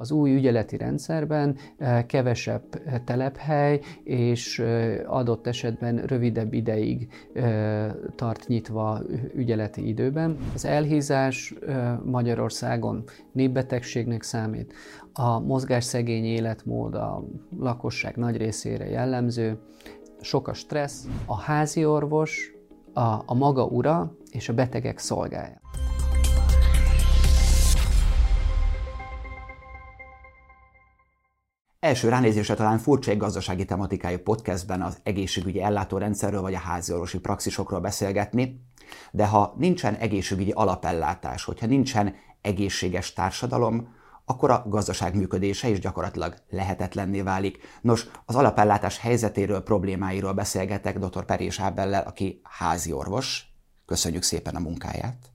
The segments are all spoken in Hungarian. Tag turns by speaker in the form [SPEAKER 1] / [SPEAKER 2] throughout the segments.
[SPEAKER 1] Az új ügyeleti rendszerben kevesebb telephely és adott esetben rövidebb ideig tart nyitva ügyeleti időben. Az elhízás Magyarországon népbetegségnek számít. A mozgásszegény életmód a lakosság nagy részére jellemző, sok a stressz, a házi orvos a, a maga ura és a betegek szolgája.
[SPEAKER 2] Első ránézésre talán furcsa egy gazdasági tematikájú podcastben az egészségügyi ellátórendszerről vagy a háziorvosi praxisokról beszélgetni, de ha nincsen egészségügyi alapellátás, hogyha nincsen egészséges társadalom, akkor a gazdaság működése is gyakorlatilag lehetetlenné válik. Nos, az alapellátás helyzetéről, problémáiról beszélgetek dr. Perés Ábellel, aki házi orvos. Köszönjük szépen a munkáját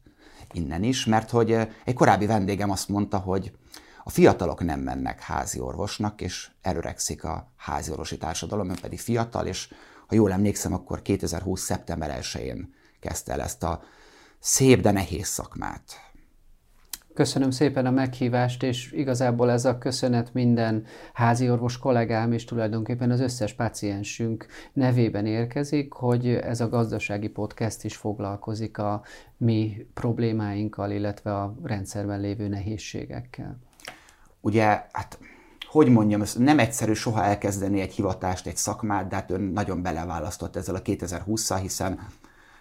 [SPEAKER 2] innen is, mert hogy egy korábbi vendégem azt mondta, hogy a fiatalok nem mennek házi orvosnak, és előrekszik a házi orvosi társadalom, ön pedig fiatal, és ha jól emlékszem, akkor 2020. szeptember 1-én kezdte el ezt a szép, de nehéz szakmát.
[SPEAKER 1] Köszönöm szépen a meghívást, és igazából ez a köszönet minden házi orvos kollégám és tulajdonképpen az összes paciensünk nevében érkezik, hogy ez a gazdasági podcast is foglalkozik a mi problémáinkkal, illetve a rendszerben lévő nehézségekkel.
[SPEAKER 2] Ugye, hát hogy mondjam, nem egyszerű soha elkezdeni egy hivatást, egy szakmát, de hát ön nagyon beleválasztott ezzel a 2020-szal, hiszen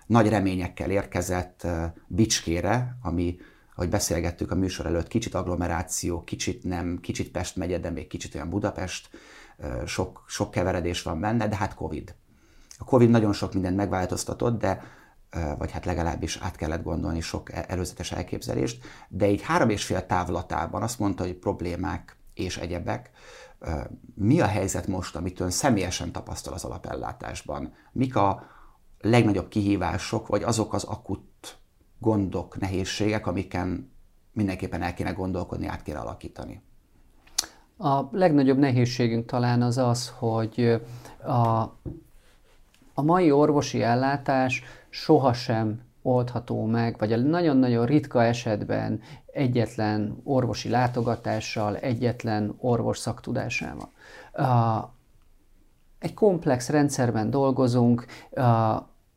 [SPEAKER 2] nagy reményekkel érkezett Bicskére, ami ahogy beszélgettük a műsor előtt, kicsit agglomeráció, kicsit nem, kicsit Pest megye, de még kicsit olyan Budapest, sok, sok keveredés van benne, de hát Covid. A Covid nagyon sok mindent megváltoztatott, de vagy hát legalábbis át kellett gondolni sok e, előzetes elképzelést, de így három és fél távlatában azt mondta, hogy problémák és egyebek. Mi a helyzet most, amit ön személyesen tapasztal az alapellátásban? Mik a legnagyobb kihívások, vagy azok az akut gondok, nehézségek, amiken mindenképpen el kéne gondolkodni, át kéne alakítani?
[SPEAKER 1] A legnagyobb nehézségünk talán az az, hogy a, a mai orvosi ellátás sohasem oldható meg, vagy a nagyon-nagyon ritka esetben egyetlen orvosi látogatással, egyetlen orvos szaktudásával. Egy komplex rendszerben dolgozunk,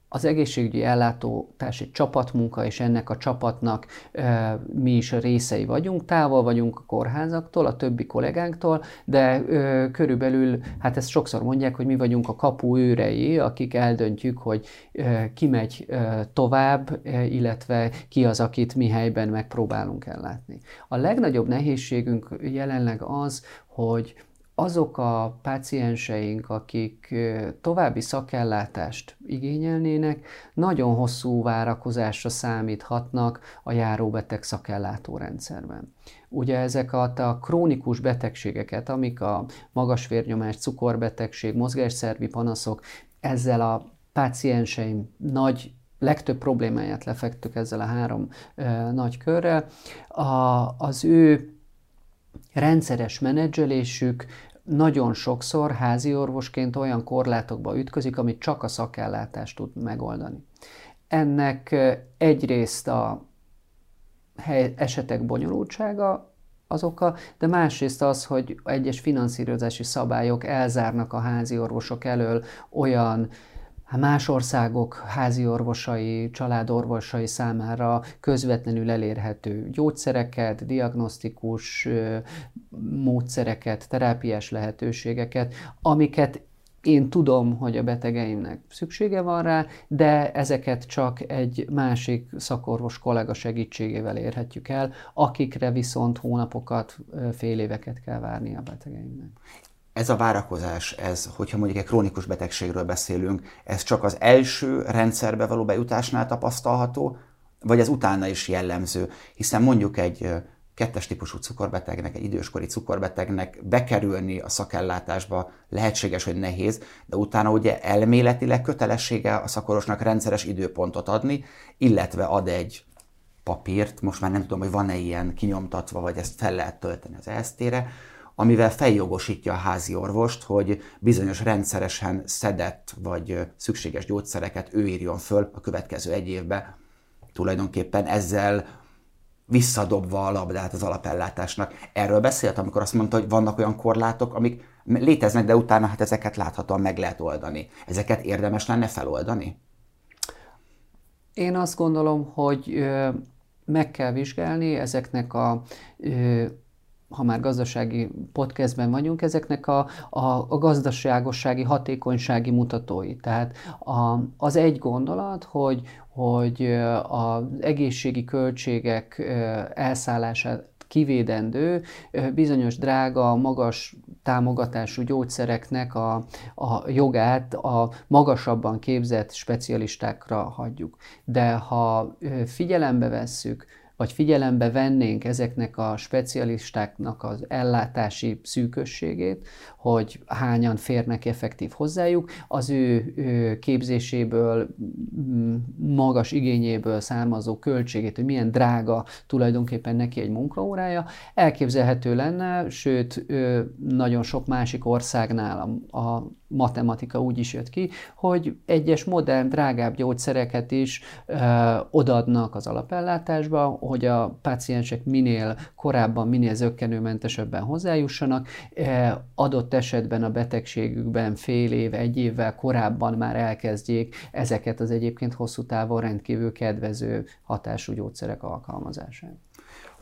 [SPEAKER 1] az egészségügyi ellátótárs egy csapatmunka, és ennek a csapatnak e, mi is a részei vagyunk, távol vagyunk a kórházaktól, a többi kollégánktól, de e, körülbelül, hát ezt sokszor mondják, hogy mi vagyunk a kapu őrei, akik eldöntjük, hogy e, ki megy e, tovább, e, illetve ki az, akit mi helyben megpróbálunk ellátni. A legnagyobb nehézségünk jelenleg az, hogy azok a pácienseink, akik további szakellátást igényelnének, nagyon hosszú várakozásra számíthatnak a járóbeteg szakellátórendszerben. Ugye ezek a krónikus betegségeket, amik a magas vérnyomás, cukorbetegség, mozgásszervi panaszok, ezzel a pácienseim nagy legtöbb problémáját lefektük ezzel a három e, nagy körrel. A, az ő rendszeres menedzselésük nagyon sokszor házi orvosként olyan korlátokba ütközik, amit csak a szakellátás tud megoldani. Ennek egyrészt a esetek bonyolultsága az oka, de másrészt az, hogy egyes finanszírozási szabályok elzárnak a házi orvosok elől olyan más országok házi orvosai, családorvosai számára közvetlenül elérhető gyógyszereket, diagnosztikus módszereket, terápiás lehetőségeket, amiket én tudom, hogy a betegeimnek szüksége van rá, de ezeket csak egy másik szakorvos kollega segítségével érhetjük el, akikre viszont hónapokat, fél éveket kell várni a betegeimnek
[SPEAKER 2] ez a várakozás, ez, hogyha mondjuk egy krónikus betegségről beszélünk, ez csak az első rendszerbe való bejutásnál tapasztalható, vagy ez utána is jellemző, hiszen mondjuk egy kettes típusú cukorbetegnek, egy időskori cukorbetegnek bekerülni a szakellátásba lehetséges, hogy nehéz, de utána ugye elméletileg kötelessége a szakorosnak rendszeres időpontot adni, illetve ad egy papírt, most már nem tudom, hogy van-e ilyen kinyomtatva, vagy ezt fel lehet tölteni az ESZT-re, amivel feljogosítja a házi orvost, hogy bizonyos rendszeresen szedett vagy szükséges gyógyszereket ő írjon föl a következő egy évben. Tulajdonképpen ezzel visszadobva a labdát az alapellátásnak. Erről beszélt, amikor azt mondta, hogy vannak olyan korlátok, amik léteznek, de utána hát ezeket láthatóan meg lehet oldani. Ezeket érdemes lenne feloldani?
[SPEAKER 1] Én azt gondolom, hogy meg kell vizsgálni ezeknek a ha már gazdasági podcastben vagyunk, ezeknek a, a, a gazdaságossági, hatékonysági mutatói. Tehát a, az egy gondolat, hogy, hogy az egészségi költségek elszállását kivédendő, bizonyos drága, magas támogatású gyógyszereknek a, a jogát a magasabban képzett specialistákra hagyjuk. De ha figyelembe vesszük, vagy figyelembe vennénk ezeknek a specialistáknak az ellátási szűkösségét, hogy hányan férnek effektív hozzájuk, az ő, képzéséből, magas igényéből származó költségét, hogy milyen drága tulajdonképpen neki egy munkaórája, elképzelhető lenne, sőt, nagyon sok másik országnál a, matematika úgy is jött ki, hogy egyes modern, drágább gyógyszereket is ö, az alapellátásba, hogy a páciensek minél korábban, minél zöggenőmentesebben hozzájussanak, e, adott esetben a betegségükben fél év, egy évvel korábban már elkezdjék ezeket az egyébként hosszú távon rendkívül kedvező hatású gyógyszerek alkalmazását.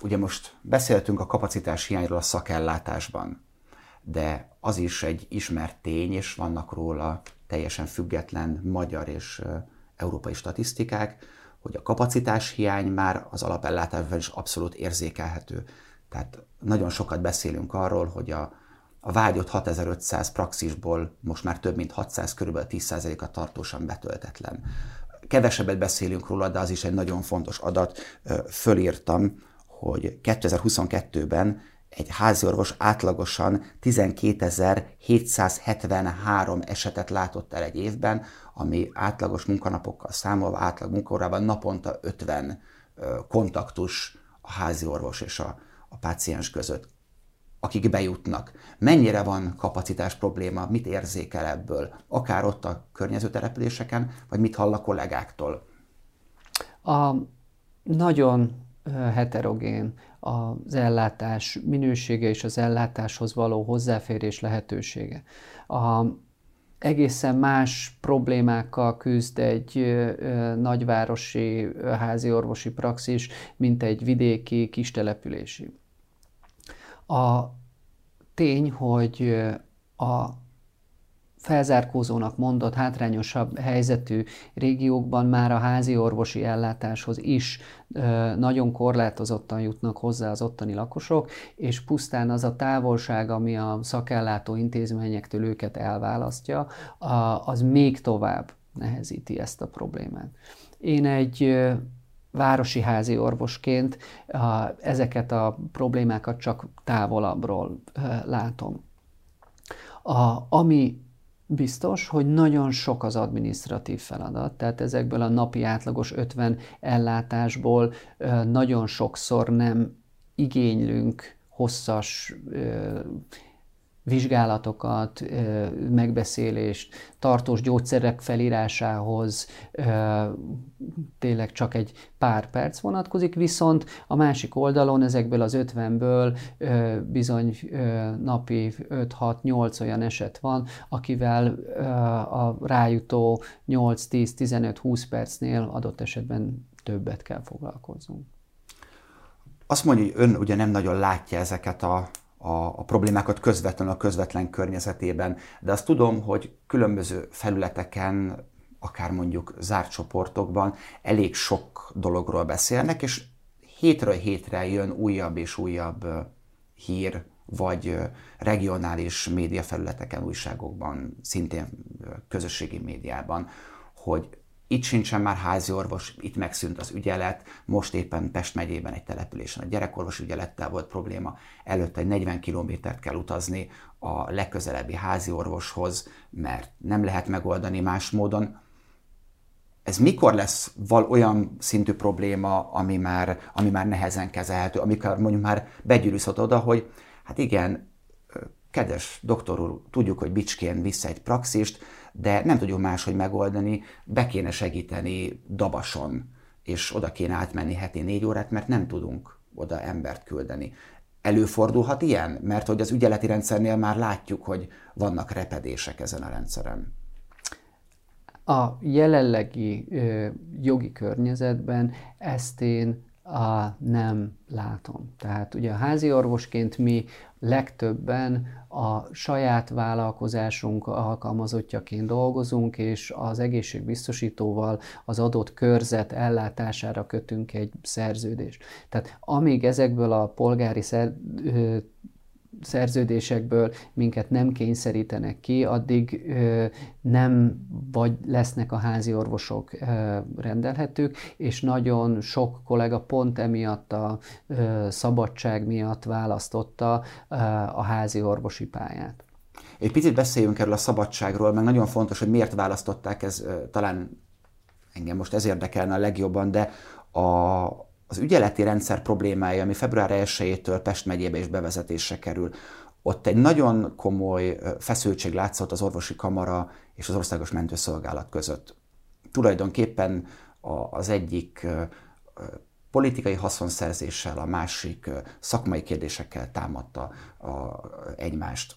[SPEAKER 2] Ugye most beszéltünk a kapacitás hiányról a szakellátásban de az is egy ismert tény, és vannak róla teljesen független magyar és európai statisztikák, hogy a kapacitás hiány már az alapellátásban is abszolút érzékelhető. Tehát nagyon sokat beszélünk arról, hogy a, a vágyott 6500 praxisból most már több mint 600, kb. 10%-a tartósan betöltetlen. Kevesebbet beszélünk róla, de az is egy nagyon fontos adat. Fölírtam, hogy 2022-ben egy háziorvos átlagosan 12.773 esetet látott el egy évben, ami átlagos munkanapokkal számolva, átlag munkaórában naponta 50 kontaktus a háziorvos és a, a páciens között, akik bejutnak. Mennyire van kapacitás probléma, mit érzékel ebből, akár ott a környező településeken, vagy mit hall a kollégáktól?
[SPEAKER 1] A nagyon heterogén az ellátás minősége és az ellátáshoz való hozzáférés lehetősége. A, egészen más problémákkal küzd egy nagyvárosi házi orvosi praxis, mint egy vidéki kistelepülési. A tény, hogy a felzárkózónak mondott hátrányosabb helyzetű régiókban már a házi orvosi ellátáshoz is nagyon korlátozottan jutnak hozzá az ottani lakosok, és pusztán az a távolság, ami a szakellátó intézményektől őket elválasztja, az még tovább nehezíti ezt a problémát. Én egy városi házi orvosként ezeket a problémákat csak távolabbról látom. A, ami Biztos, hogy nagyon sok az adminisztratív feladat, tehát ezekből a napi átlagos 50 ellátásból nagyon sokszor nem igénylünk hosszas vizsgálatokat, megbeszélést, tartós gyógyszerek felírásához tényleg csak egy pár perc vonatkozik, viszont a másik oldalon ezekből az 50-ből bizony napi 5-6-8 olyan eset van, akivel a rájutó 8-10-15-20 percnél adott esetben többet kell foglalkoznunk.
[SPEAKER 2] Azt mondja, hogy ön ugye nem nagyon látja ezeket a a, a problémákat közvetlenül a közvetlen környezetében, de azt tudom, hogy különböző felületeken, akár mondjuk zárt csoportokban elég sok dologról beszélnek, és hétről hétre jön újabb és újabb hír, vagy regionális médiafelületeken, újságokban, szintén közösségi médiában, hogy itt sincsen már házi orvos, itt megszűnt az ügyelet, most éppen Pest megyében egy településen a gyerekorvos ügyelettel volt probléma, előtte egy 40 kilométert kell utazni a legközelebbi házi orvoshoz, mert nem lehet megoldani más módon. Ez mikor lesz val olyan szintű probléma, ami már, ami már nehezen kezelhető, amikor mondjuk már begyűrűzhet oda, hogy hát igen, kedves doktor úr, tudjuk, hogy Bicskén vissza egy praxist, de nem tudjuk máshogy megoldani, be kéne segíteni Dabason, és oda kéne átmenni heti négy órát, mert nem tudunk oda embert küldeni. Előfordulhat ilyen? Mert hogy az ügyeleti rendszernél már látjuk, hogy vannak repedések ezen a rendszeren.
[SPEAKER 1] A jelenlegi ö, jogi környezetben ezt én a, nem látom. Tehát ugye a házi orvosként mi legtöbben a saját vállalkozásunk alkalmazottjaként dolgozunk, és az egészségbiztosítóval az adott körzet ellátására kötünk egy szerződést. Tehát amíg ezekből a polgári szer, szerződésekből minket nem kényszerítenek ki, addig nem vagy lesznek a házi orvosok rendelhetők, és nagyon sok kollega pont emiatt a szabadság miatt választotta a házi orvosi pályát.
[SPEAKER 2] Egy picit beszéljünk erről a szabadságról, meg nagyon fontos, hogy miért választották, ez talán engem most ez érdekelne a legjobban, de a, az ügyeleti rendszer problémája, ami február 1-től Pest megyébe is bevezetésre kerül, ott egy nagyon komoly feszültség látszott az orvosi kamara és az országos mentőszolgálat között. Tulajdonképpen az egyik politikai haszonszerzéssel, a másik szakmai kérdésekkel támadta a, egymást.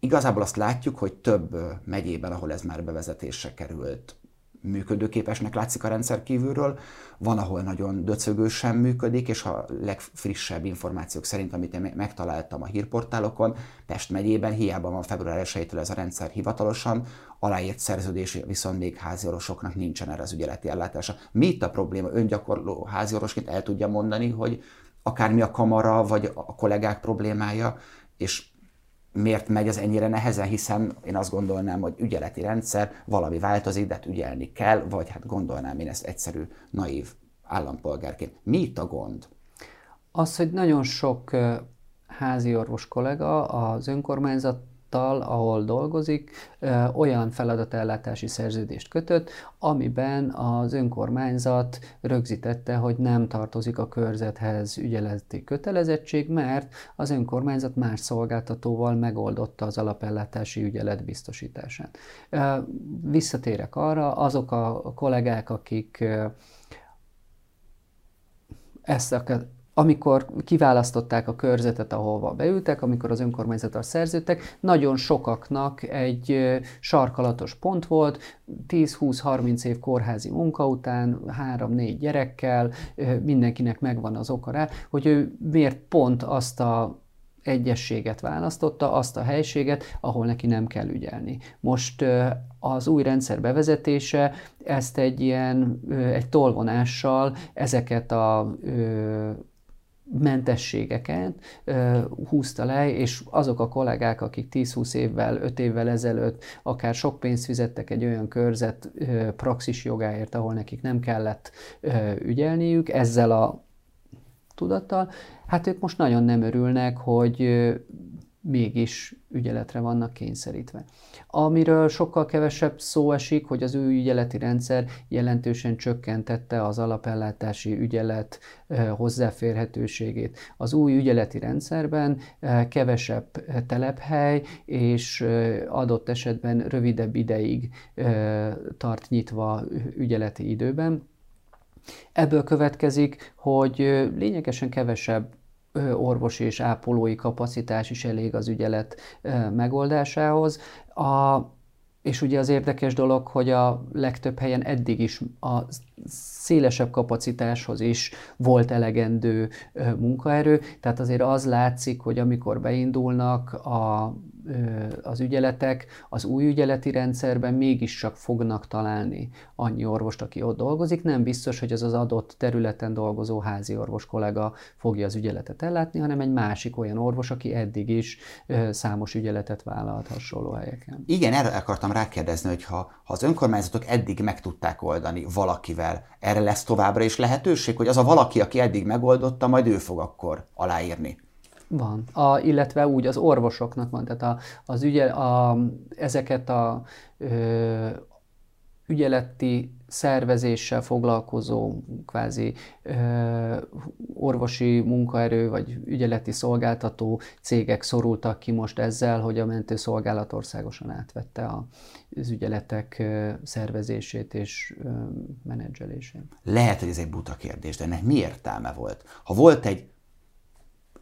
[SPEAKER 2] Igazából azt látjuk, hogy több megyében, ahol ez már bevezetésre került, működőképesnek látszik a rendszer kívülről, van, ahol nagyon döcögősen működik, és a legfrissebb információk szerint, amit én megtaláltam a hírportálokon, Pest megyében hiába van február 1 ez a rendszer hivatalosan, aláírt szerződés viszont még háziorvosoknak nincsen erre az ügyeleti ellátása. Mi itt a probléma? Öngyakorló háziorvosként el tudja mondani, hogy akármi a kamara vagy a kollégák problémája, és miért megy az ennyire nehezen, hiszen én azt gondolnám, hogy ügyeleti rendszer, valami változik, de hát ügyelni kell, vagy hát gondolnám én ezt egyszerű, naív állampolgárként. Mi itt a gond?
[SPEAKER 1] Az, hogy nagyon sok házi orvos kollega az önkormányzat vállalattal, ahol dolgozik, olyan feladatellátási szerződést kötött, amiben az önkormányzat rögzítette, hogy nem tartozik a körzethez ügyeleti kötelezettség, mert az önkormányzat más szolgáltatóval megoldotta az alapellátási ügyelet biztosítását. Visszatérek arra, azok a kollégák, akik ezt a amikor kiválasztották a körzetet, ahova beültek, amikor az önkormányzattal szerződtek, nagyon sokaknak egy sarkalatos pont volt, 10-20-30 év kórházi munka után, 3-4 gyerekkel, mindenkinek megvan az oka rá, hogy ő miért pont azt a egyességet választotta, azt a helységet, ahol neki nem kell ügyelni. Most az új rendszer bevezetése ezt egy ilyen, egy tolvonással ezeket a mentességeket uh, húzta le, és azok a kollégák, akik 10-20 évvel, 5 évvel ezelőtt akár sok pénzt fizettek egy olyan körzet uh, praxis jogáért, ahol nekik nem kellett ügyelniük, ezzel a tudattal, hát ők most nagyon nem örülnek, hogy mégis ügyeletre vannak kényszerítve. Amiről sokkal kevesebb szó esik, hogy az új ügyeleti rendszer jelentősen csökkentette az alapellátási ügyelet hozzáférhetőségét. Az új ügyeleti rendszerben kevesebb telephely és adott esetben rövidebb ideig tart nyitva ügyeleti időben. Ebből következik, hogy lényegesen kevesebb orvosi és ápolói kapacitás is elég az ügyelet megoldásához. A, és ugye az érdekes dolog, hogy a legtöbb helyen eddig is a szélesebb kapacitáshoz is volt elegendő munkaerő, tehát azért az látszik, hogy amikor beindulnak a az ügyeletek az új ügyeleti rendszerben mégis csak fognak találni annyi orvost, aki ott dolgozik. Nem biztos, hogy az az adott területen dolgozó házi orvos kollega fogja az ügyeletet ellátni, hanem egy másik olyan orvos, aki eddig is számos ügyeletet vállalt hasonló helyeken.
[SPEAKER 2] Igen, erre akartam rákérdezni, hogy ha, ha az önkormányzatok eddig meg tudták oldani valakivel, erre lesz továbbra is lehetőség, hogy az a valaki, aki eddig megoldotta, majd ő fog akkor aláírni.
[SPEAKER 1] Van, a, illetve úgy az orvosoknak van, tehát a, az ügye, a, ezeket a ö, ügyeleti szervezéssel foglalkozó kvázi ö, orvosi munkaerő vagy ügyeleti szolgáltató cégek szorultak ki most ezzel, hogy a mentőszolgálat országosan átvette a, az ügyeletek szervezését és menedzselését.
[SPEAKER 2] Lehet, hogy ez egy buta kérdés, de ennek mi értelme volt? Ha volt egy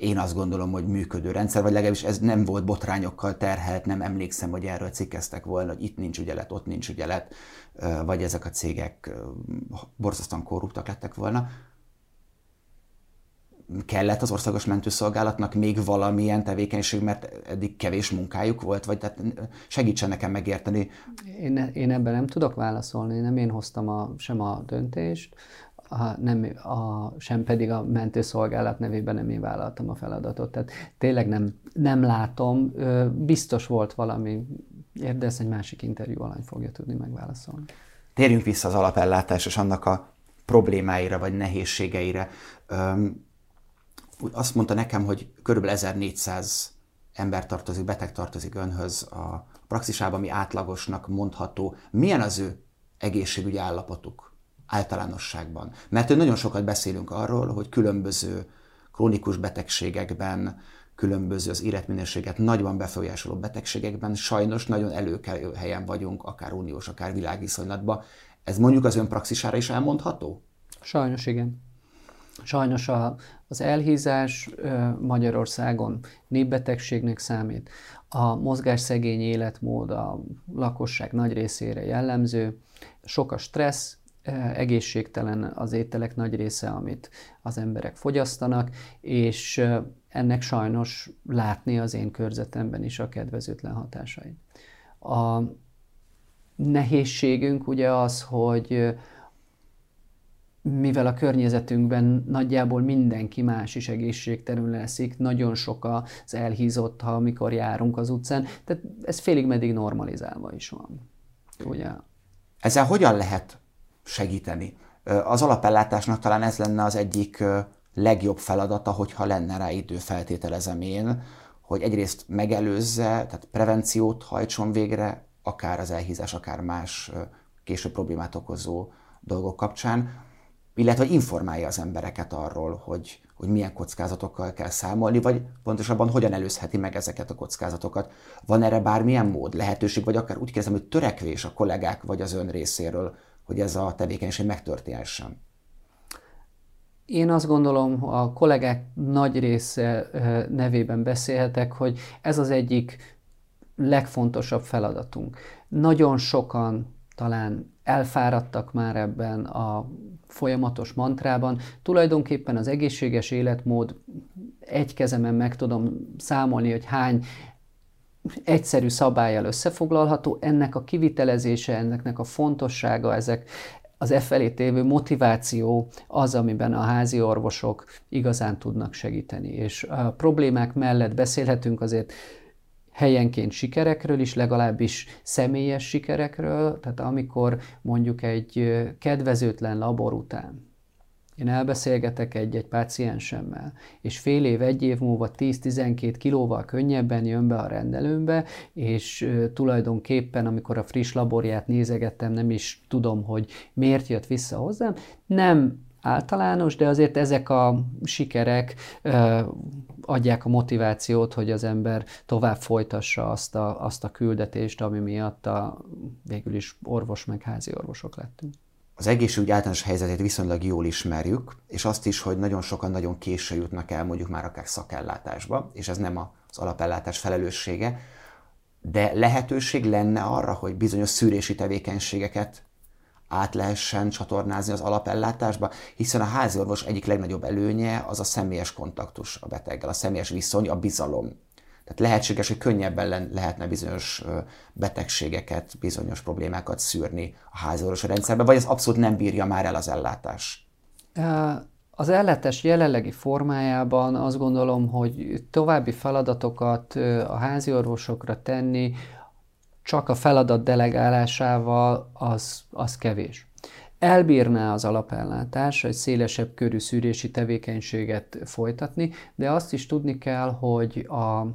[SPEAKER 2] én azt gondolom, hogy működő rendszer, vagy legalábbis ez nem volt botrányokkal terhelt, nem emlékszem, hogy erről cikkeztek volna, hogy itt nincs ügyelet, ott nincs ügyelet, vagy ezek a cégek borzasztóan korruptak lettek volna. Kellett az országos mentőszolgálatnak még valamilyen tevékenység, mert eddig kevés munkájuk volt, vagy tehát segítsen nekem megérteni.
[SPEAKER 1] Én, én ebben nem tudok válaszolni, nem én hoztam a, sem a döntést, a, nem, a, sem pedig a mentőszolgálat nevében nem én vállaltam a feladatot. Tehát tényleg nem, nem látom, biztos volt valami de ezt egy másik interjú alany fogja tudni megválaszolni.
[SPEAKER 2] Térjünk vissza az alapellátás és annak a problémáira vagy nehézségeire. Öm, azt mondta nekem, hogy körülbelül 1400 ember tartozik, beteg tartozik önhöz a praxisában, ami átlagosnak mondható. Milyen az ő egészségügyi állapotuk általánosságban? Mert nagyon sokat beszélünk arról, hogy különböző krónikus betegségekben, különböző az életminőséget nagyban befolyásoló betegségekben sajnos nagyon előkelő helyen vagyunk, akár uniós, akár világviszonylatban. Ez mondjuk az ön praxisára is elmondható?
[SPEAKER 1] Sajnos igen. Sajnos a, az elhízás Magyarországon népbetegségnek számít. A mozgásszegény életmód a lakosság nagy részére jellemző, sok a stressz, egészségtelen az ételek nagy része, amit az emberek fogyasztanak, és ennek sajnos látni az én körzetemben is a kedvezőtlen hatásait. A nehézségünk ugye az, hogy mivel a környezetünkben nagyjából mindenki más is egészségtelenül leszik, nagyon sok az elhízott, ha amikor járunk az utcán, tehát ez félig meddig normalizálva is van. Ugye?
[SPEAKER 2] Ezzel hogyan lehet segíteni? Az alapellátásnak talán ez lenne az egyik legjobb feladata, hogyha lenne rá idő, feltételezem én, hogy egyrészt megelőzze, tehát prevenciót hajtson végre, akár az elhízás, akár más később problémát okozó dolgok kapcsán, illetve informálja az embereket arról, hogy, hogy milyen kockázatokkal kell számolni, vagy pontosabban hogyan előzheti meg ezeket a kockázatokat. Van erre bármilyen mód, lehetőség, vagy akár úgy kezdem, hogy törekvés a kollégák vagy az ön részéről, hogy ez a tevékenység megtörténhessen?
[SPEAKER 1] Én azt gondolom, a kollégák nagy része nevében beszélhetek, hogy ez az egyik legfontosabb feladatunk. Nagyon sokan talán elfáradtak már ebben a folyamatos mantrában. Tulajdonképpen az egészséges életmód egy kezemen meg tudom számolni, hogy hány egyszerű szabályjal összefoglalható, ennek a kivitelezése, ennek a fontossága, ezek, az e felé tévő motiváció az, amiben a házi orvosok igazán tudnak segíteni. És a problémák mellett beszélhetünk azért helyenként sikerekről is, legalábbis személyes sikerekről, tehát amikor mondjuk egy kedvezőtlen labor után én elbeszélgetek egy-egy páciensemmel, és fél év, egy év múlva 10-12 kilóval könnyebben jön be a rendelőmbe, és tulajdonképpen, amikor a friss laborját nézegettem, nem is tudom, hogy miért jött vissza hozzám, nem általános, de azért ezek a sikerek uh, adják a motivációt, hogy az ember tovább folytassa azt a, azt a küldetést, ami miatt a, végül is orvos meg házi orvosok lettünk
[SPEAKER 2] az egészségügy általános helyzetét viszonylag jól ismerjük, és azt is, hogy nagyon sokan nagyon késő jutnak el mondjuk már akár szakellátásba, és ez nem az alapellátás felelőssége, de lehetőség lenne arra, hogy bizonyos szűrési tevékenységeket át lehessen csatornázni az alapellátásba, hiszen a háziorvos egyik legnagyobb előnye az a személyes kontaktus a beteggel, a személyes viszony, a bizalom. Tehát lehetséges, hogy könnyebben lehetne bizonyos betegségeket, bizonyos problémákat szűrni a háziorvosi rendszerbe, vagy ez abszolút nem bírja már el az ellátás?
[SPEAKER 1] Az ellátás jelenlegi formájában azt gondolom, hogy további feladatokat a háziorvosokra tenni, csak a feladat delegálásával az, az kevés. Elbírná az alapellátás egy szélesebb körű szűrési tevékenységet folytatni, de azt is tudni kell, hogy a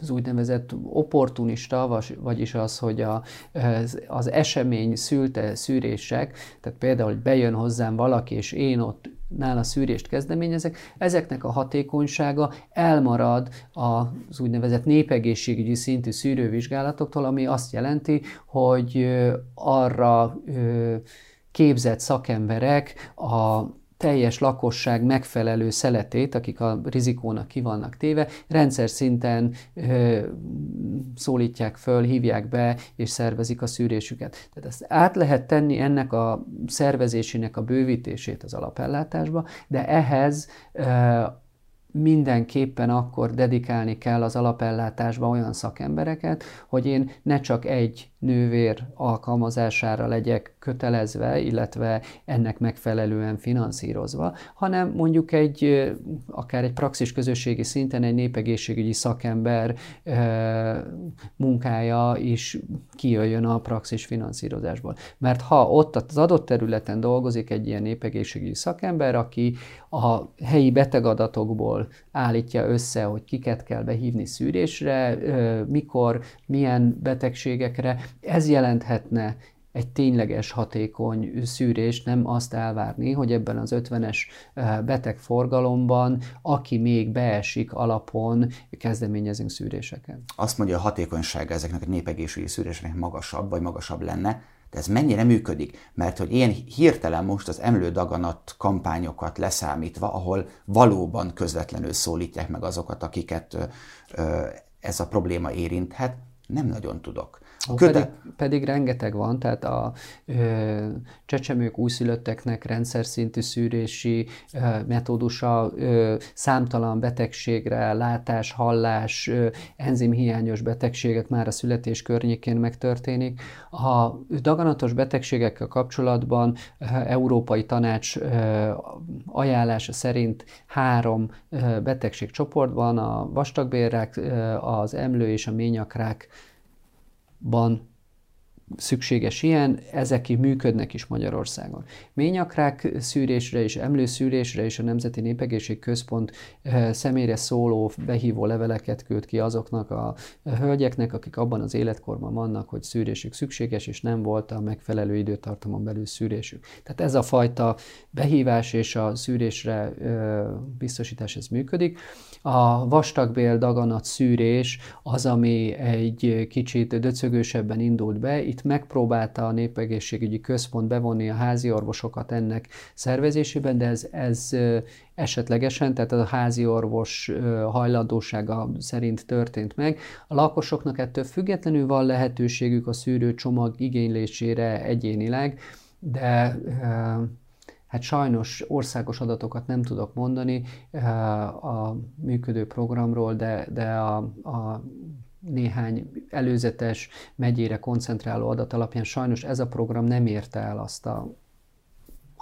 [SPEAKER 1] az úgynevezett opportunista, vagyis az, hogy a, az esemény szülte szűrések, tehát például, hogy bejön hozzám valaki, és én ott nála szűrést kezdeményezek, ezeknek a hatékonysága elmarad az úgynevezett népegészségügyi szintű szűrővizsgálatoktól, ami azt jelenti, hogy arra képzett szakemberek a teljes lakosság megfelelő szeletét, akik a rizikónak ki vannak téve, rendszer szinten ö, szólítják föl, hívják be, és szervezik a szűrésüket. Tehát ezt át lehet tenni ennek a szervezésének a bővítését az alapellátásba, de ehhez ö, mindenképpen akkor dedikálni kell az alapellátásba olyan szakembereket, hogy én ne csak egy nővér alkalmazására legyek kötelezve, illetve ennek megfelelően finanszírozva, hanem mondjuk egy, akár egy praxis közösségi szinten egy népegészségügyi szakember munkája is kijöjjön a praxis finanszírozásból. Mert ha ott az adott területen dolgozik egy ilyen népegészségügyi szakember, aki a helyi betegadatokból állítja össze, hogy kiket kell behívni szűrésre, mikor, milyen betegségekre, ez jelenthetne egy tényleges hatékony szűrést, nem azt elvárni, hogy ebben az 50-es eh, betegforgalomban, aki még beesik alapon, kezdeményezünk szűréseket.
[SPEAKER 2] Azt mondja, a hatékonysága ezeknek a népegészségügyi szűréseknek magasabb, vagy magasabb lenne, de ez mennyire működik? Mert hogy én hirtelen most az emlődaganat kampányokat leszámítva, ahol valóban közvetlenül szólítják meg azokat, akiket ez a probléma érinthet, nem nagyon tudok.
[SPEAKER 1] Köte... pedig, pedig rengeteg van, tehát a ö, csecsemők, újszülötteknek rendszer szintű szűrési ö, metódusa ö, számtalan betegségre, látás, hallás, ö, enzimhiányos betegségek már a születés környékén megtörténik. A daganatos betegségekkel kapcsolatban ö, Európai Tanács ö, ajánlása szerint három ö, betegségcsoportban, a vastagbélrák, ö, az emlő és a ményakrák Bonn szükséges ilyen, ezek működnek is Magyarországon. Ményakrák szűrésre és emlőszűrésre és a Nemzeti Népegészség Központ eh, személyre szóló behívó leveleket küld ki azoknak a hölgyeknek, akik abban az életkorban vannak, hogy szűrésük szükséges, és nem volt a megfelelő időtartamon belül szűrésük. Tehát ez a fajta behívás és a szűrésre eh, biztosítás ez működik. A vastagbél daganat szűrés az, ami egy kicsit döcögősebben indult be, itt megpróbálta a Népegészségügyi Központ bevonni a házi orvosokat ennek szervezésében, de ez, ez esetlegesen, tehát a házi orvos hajlandósága szerint történt meg. A lakosoknak ettől függetlenül van lehetőségük a szűrőcsomag igénylésére egyénileg, de hát sajnos országos adatokat nem tudok mondani a működő programról, de, de a, a néhány előzetes megyére koncentráló adat alapján sajnos ez a program nem érte el azt a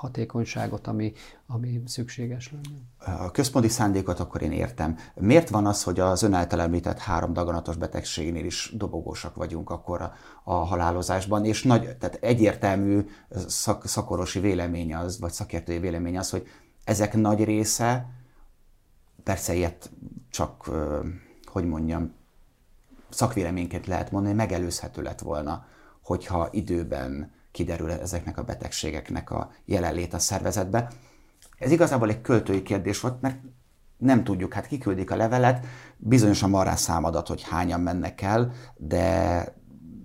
[SPEAKER 1] hatékonyságot, ami, ami szükséges lenne.
[SPEAKER 2] A központi szándékot akkor én értem. Miért van az, hogy az ön által említett három daganatos betegségnél is dobogósak vagyunk akkor a, a halálozásban, és nagy, tehát egyértelmű szak, szakorosi vélemény az, vagy szakértői vélemény az, hogy ezek nagy része, persze ilyet csak, hogy mondjam, szakvéleményként lehet mondani, megelőzhető lett volna, hogyha időben kiderül ezeknek a betegségeknek a jelenlét a szervezetbe. Ez igazából egy költői kérdés volt, mert nem tudjuk, hát kiküldik a levelet, bizonyosan van rá számadat, hogy hányan mennek el, de,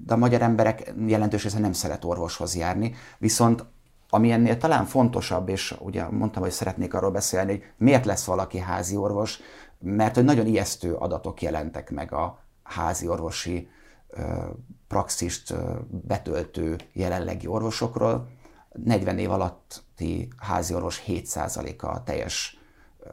[SPEAKER 2] de a magyar emberek jelentős része nem szeret orvoshoz járni, viszont ami ennél talán fontosabb, és ugye mondtam, hogy szeretnék arról beszélni, hogy miért lesz valaki házi orvos, mert hogy nagyon ijesztő adatok jelentek meg a házi orvosi praxist betöltő jelenlegi orvosokról. 40 év alatti háziorvos 7%-a a teljes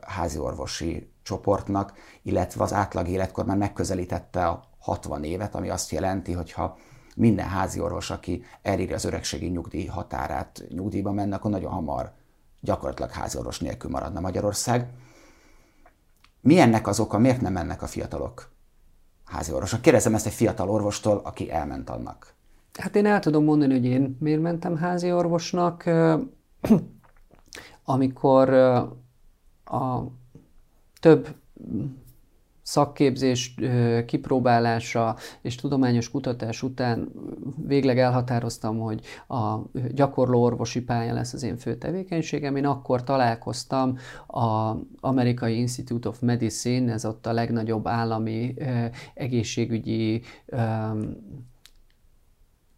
[SPEAKER 2] háziorvosi csoportnak, illetve az átlag életkor már megközelítette a 60 évet, ami azt jelenti, hogyha minden háziorvos, aki elírja az öregségi nyugdíj határát, nyugdíjba menne, akkor nagyon hamar gyakorlatilag háziorvos nélkül maradna Magyarország. Mi ennek az oka, miért nem mennek a fiatalok házi orvosra? Kérdezem ezt egy fiatal orvostól, aki elment annak.
[SPEAKER 1] Hát én el tudom mondani, hogy én miért mentem házi orvosnak, amikor a több szakképzés kipróbálása és tudományos kutatás után végleg elhatároztam, hogy a gyakorló orvosi pálya lesz az én fő tevékenységem. Én akkor találkoztam az Amerikai Institute of Medicine, ez ott a legnagyobb állami egészségügyi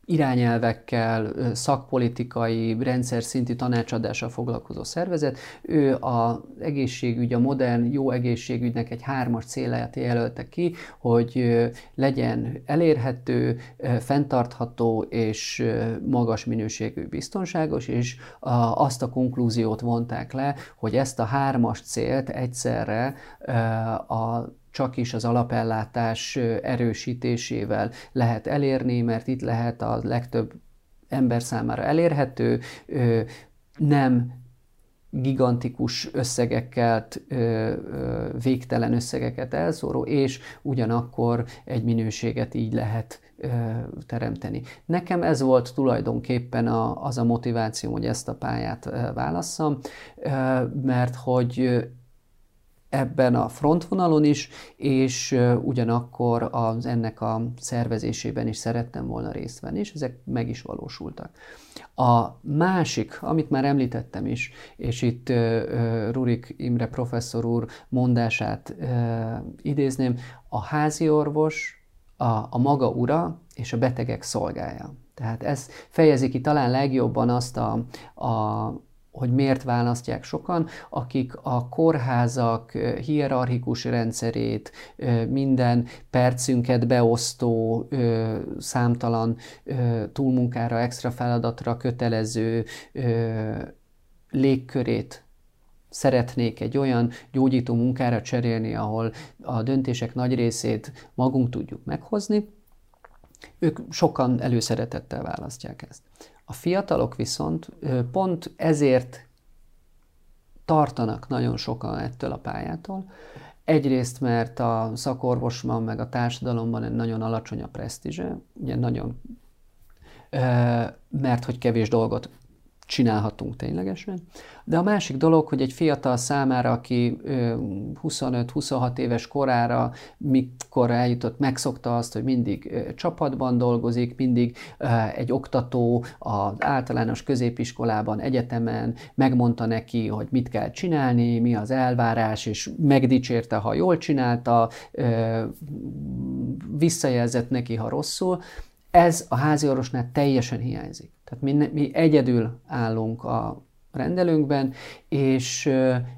[SPEAKER 1] irányelvekkel, szakpolitikai, rendszer szintű tanácsadással foglalkozó szervezet. Ő az egészségügy, a modern jó egészségügynek egy hármas célját jelölte ki, hogy legyen elérhető, fenntartható és magas minőségű biztonságos, és azt a konklúziót vonták le, hogy ezt a hármas célt egyszerre a csak is az alapellátás erősítésével lehet elérni, mert itt lehet a legtöbb ember számára elérhető, nem gigantikus összegekkel, végtelen összegeket elszóró, és ugyanakkor egy minőséget így lehet teremteni. Nekem ez volt tulajdonképpen a, az a motiváció, hogy ezt a pályát válasszam, mert hogy ebben a frontvonalon is, és ugyanakkor az ennek a szervezésében is szerettem volna részt venni, és ezek meg is valósultak. A másik, amit már említettem is, és itt Rurik Imre professzor úr mondását idézném, a házi orvos a, a maga ura és a betegek szolgája. Tehát ez fejezi ki talán legjobban azt a, a, hogy miért választják sokan, akik a kórházak hierarchikus rendszerét, minden percünket beosztó, számtalan túlmunkára, extra feladatra kötelező légkörét szeretnék egy olyan gyógyító munkára cserélni, ahol a döntések nagy részét magunk tudjuk meghozni, ők sokan előszeretettel választják ezt. A fiatalok viszont pont ezért tartanak nagyon sokan ettől a pályától. Egyrészt, mert a szakorvosban, meg a társadalomban egy nagyon alacsony a presztízse, ugye nagyon, mert hogy kevés dolgot csinálhatunk ténylegesen. De a másik dolog, hogy egy fiatal számára, aki 25-26 éves korára, mikor eljutott, megszokta azt, hogy mindig csapatban dolgozik, mindig egy oktató az általános középiskolában, egyetemen megmondta neki, hogy mit kell csinálni, mi az elvárás, és megdicsérte, ha jól csinálta, visszajelzett neki, ha rosszul, ez a házi orvosnál teljesen hiányzik. Tehát mi, mi egyedül állunk a rendelőnkben, és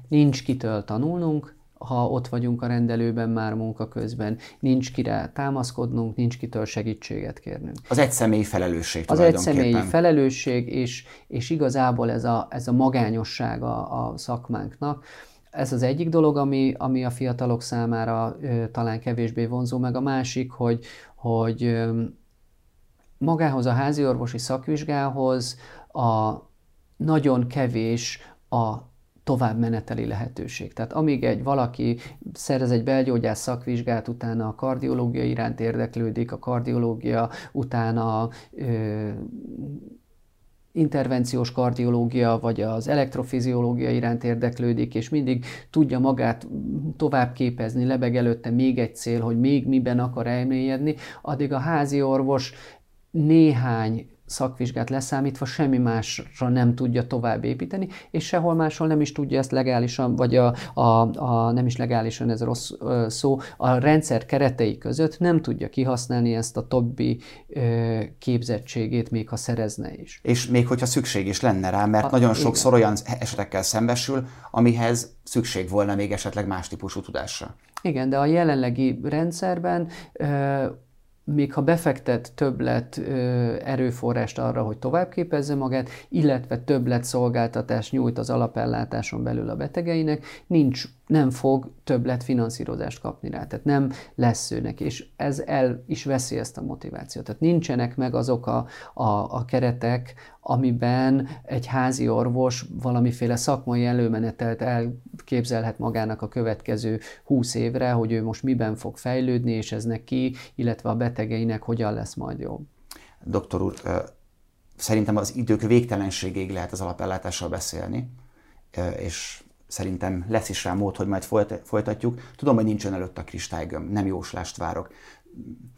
[SPEAKER 1] nincs kitől tanulnunk, ha ott vagyunk a rendelőben már munka közben, nincs kire támaszkodnunk, nincs kitől segítséget kérnünk.
[SPEAKER 2] Az egy személyi felelősség
[SPEAKER 1] Az egy személyi felelősség, és, és igazából ez a, ez a magányosság a, a szakmánknak. Ez az egyik dolog, ami, ami a fiatalok számára ö, talán kevésbé vonzó, meg a másik, hogy, hogy ö, magához a házi orvosi szakvizsgához a nagyon kevés a továbbmeneteli lehetőség. Tehát amíg egy valaki szerez egy belgyógyász szakvizsgát, utána a kardiológia iránt érdeklődik, a kardiológia utána ö, intervenciós kardiológia vagy az elektrofiziológia iránt érdeklődik, és mindig tudja magát tovább képezni, lebeg előtte még egy cél, hogy még miben akar elmélyedni, addig a házi orvos néhány szakvizsgát leszámítva semmi másra nem tudja tovább építeni, és sehol máshol nem is tudja ezt legálisan, vagy a, a, a nem is legálisan ez rossz szó, a rendszer keretei között nem tudja kihasználni ezt a többi ö, képzettségét, még ha szerezne is.
[SPEAKER 2] És még hogyha szükség is lenne rá, mert a, nagyon sokszor igen. olyan esetekkel szembesül, amihez szükség volna még esetleg más típusú tudásra.
[SPEAKER 1] Igen, de a jelenlegi rendszerben ö, még ha befektet többlet erőforrást arra, hogy tovább képezze magát, illetve többlet szolgáltatást nyújt az alapellátáson belül a betegeinek, nincs, nem fog többlet finanszírozást kapni rá. Tehát nem lesz őnek, és ez el is veszi ezt a motivációt. Tehát nincsenek meg azok a, a, a keretek, amiben egy házi orvos valamiféle szakmai előmenetelt elképzelhet magának a következő húsz évre, hogy ő most miben fog fejlődni, és ez neki, illetve a betegeinek hogyan lesz majd jobb.
[SPEAKER 2] Doktor úr, szerintem az idők végtelenségig lehet az alapellátással beszélni, és szerintem lesz is rá mód, hogy majd folytatjuk. Tudom, hogy nincsen előtt a kristálygöm, nem jóslást várok.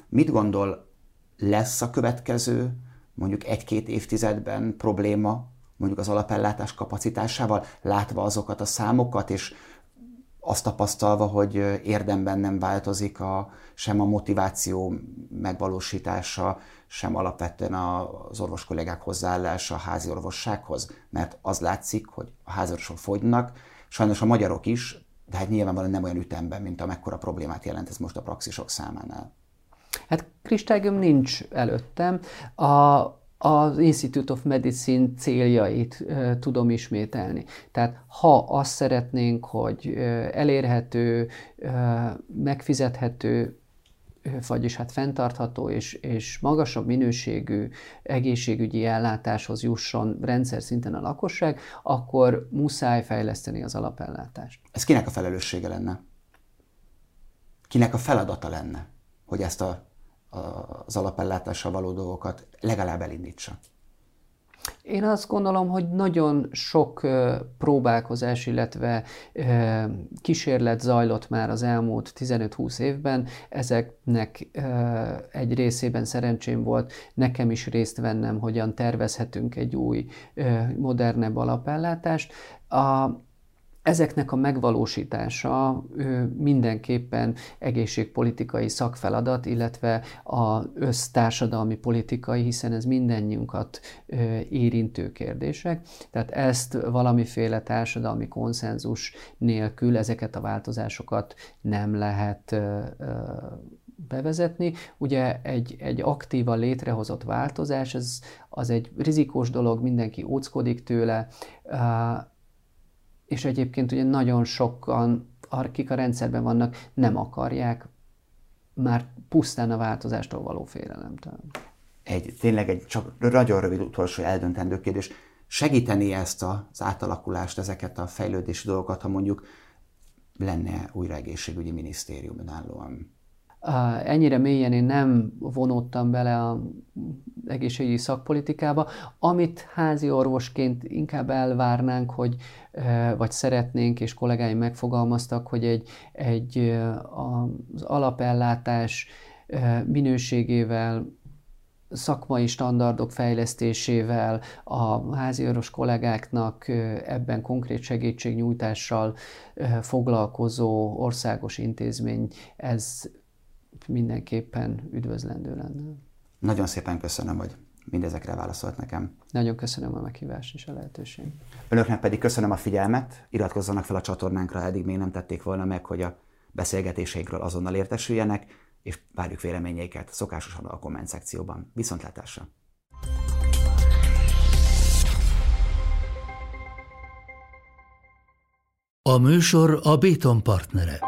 [SPEAKER 2] Mit gondol, lesz a következő mondjuk egy-két évtizedben probléma mondjuk az alapellátás kapacitásával, látva azokat a számokat, és azt tapasztalva, hogy érdemben nem változik a, sem a motiváció megvalósítása, sem alapvetően az orvos kollégák hozzáállása a házi orvossághoz, mert az látszik, hogy a háziorvosok fogynak, sajnos a magyarok is, de hát nyilvánvalóan nem olyan ütemben, mint amekkora problémát jelent ez most a praxisok számánál.
[SPEAKER 1] Hát kristályom nincs előttem. A, az Institute of Medicine céljait uh, tudom ismételni. Tehát ha azt szeretnénk, hogy elérhető, uh, megfizethető, vagyis hát fenntartható és, és magasabb minőségű egészségügyi ellátáshoz jusson rendszer szinten a lakosság, akkor muszáj fejleszteni az alapellátást.
[SPEAKER 2] Ez kinek a felelőssége lenne? Kinek a feladata lenne, hogy ezt a az alapellátással való dolgokat legalább elindítsa.
[SPEAKER 1] Én azt gondolom, hogy nagyon sok próbálkozás, illetve kísérlet zajlott már az elmúlt 15-20 évben. Ezeknek egy részében szerencsém volt nekem is részt vennem, hogyan tervezhetünk egy új, modernebb alapellátást. A Ezeknek a megvalósítása mindenképpen egészségpolitikai szakfeladat, illetve a össztársadalmi politikai, hiszen ez mindennyiunkat érintő kérdések. Tehát ezt valamiféle társadalmi konszenzus nélkül ezeket a változásokat nem lehet bevezetni. Ugye egy, egy aktíva létrehozott változás, ez, az egy rizikós dolog, mindenki óckodik tőle, és egyébként ugye nagyon sokan, akik a rendszerben vannak, nem akarják már pusztán a változástól való félelemtől.
[SPEAKER 2] Egy, tényleg egy csak nagyon rövid utolsó eldöntendő kérdés. Segíteni ezt az átalakulást, ezeket a fejlődési dolgokat, ha mondjuk lenne újra egészségügyi minisztérium önállóan?
[SPEAKER 1] ennyire mélyen én nem vonódtam bele a egészségügyi szakpolitikába, amit házi orvosként inkább elvárnánk, hogy, vagy szeretnénk, és kollégáim megfogalmaztak, hogy egy, egy az alapellátás minőségével, szakmai standardok fejlesztésével, a házi orvos kollégáknak ebben konkrét segítségnyújtással foglalkozó országos intézmény, ez mindenképpen üdvözlendő lenne.
[SPEAKER 2] Nagyon szépen köszönöm, hogy mindezekre válaszolt nekem.
[SPEAKER 1] Nagyon köszönöm a meghívást és a lehetőséget.
[SPEAKER 2] Önöknek pedig köszönöm a figyelmet, iratkozzanak fel a csatornánkra, eddig még nem tették volna meg, hogy a beszélgetéseikről azonnal értesüljenek, és várjuk véleményeiket szokásosan a komment szekcióban. Viszontlátásra!
[SPEAKER 3] A műsor a Béton partnere.